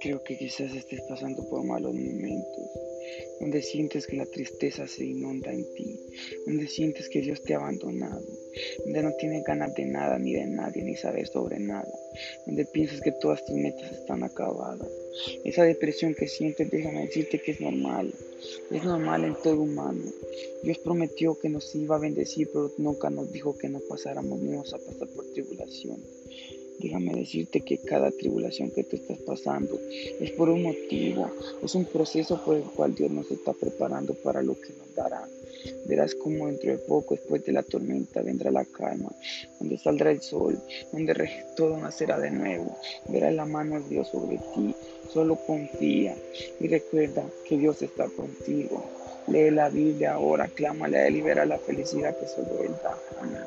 Creo que quizás estés pasando por malos momentos, donde sientes que la tristeza se inunda en ti, donde sientes que Dios te ha abandonado, donde no tienes ganas de nada ni de nadie, ni sabes sobre nada, donde piensas que todas tus metas están acabadas. Esa depresión que sientes, déjame decirte que es normal, es normal en todo humano. Dios prometió que nos iba a bendecir, pero nunca nos dijo que no pasáramos, ni a pasar por tribulaciones. Déjame decirte que cada tribulación que tú estás pasando es por un motivo, es un proceso por el cual Dios nos está preparando para lo que nos dará. Verás como dentro de poco, después de la tormenta, vendrá la calma, donde saldrá el sol, donde todo nacerá de nuevo. Verás la mano de Dios sobre ti. Solo confía y recuerda que Dios está contigo. Lee la Biblia ahora, clámale a Él y la felicidad que solo Él da. Amén.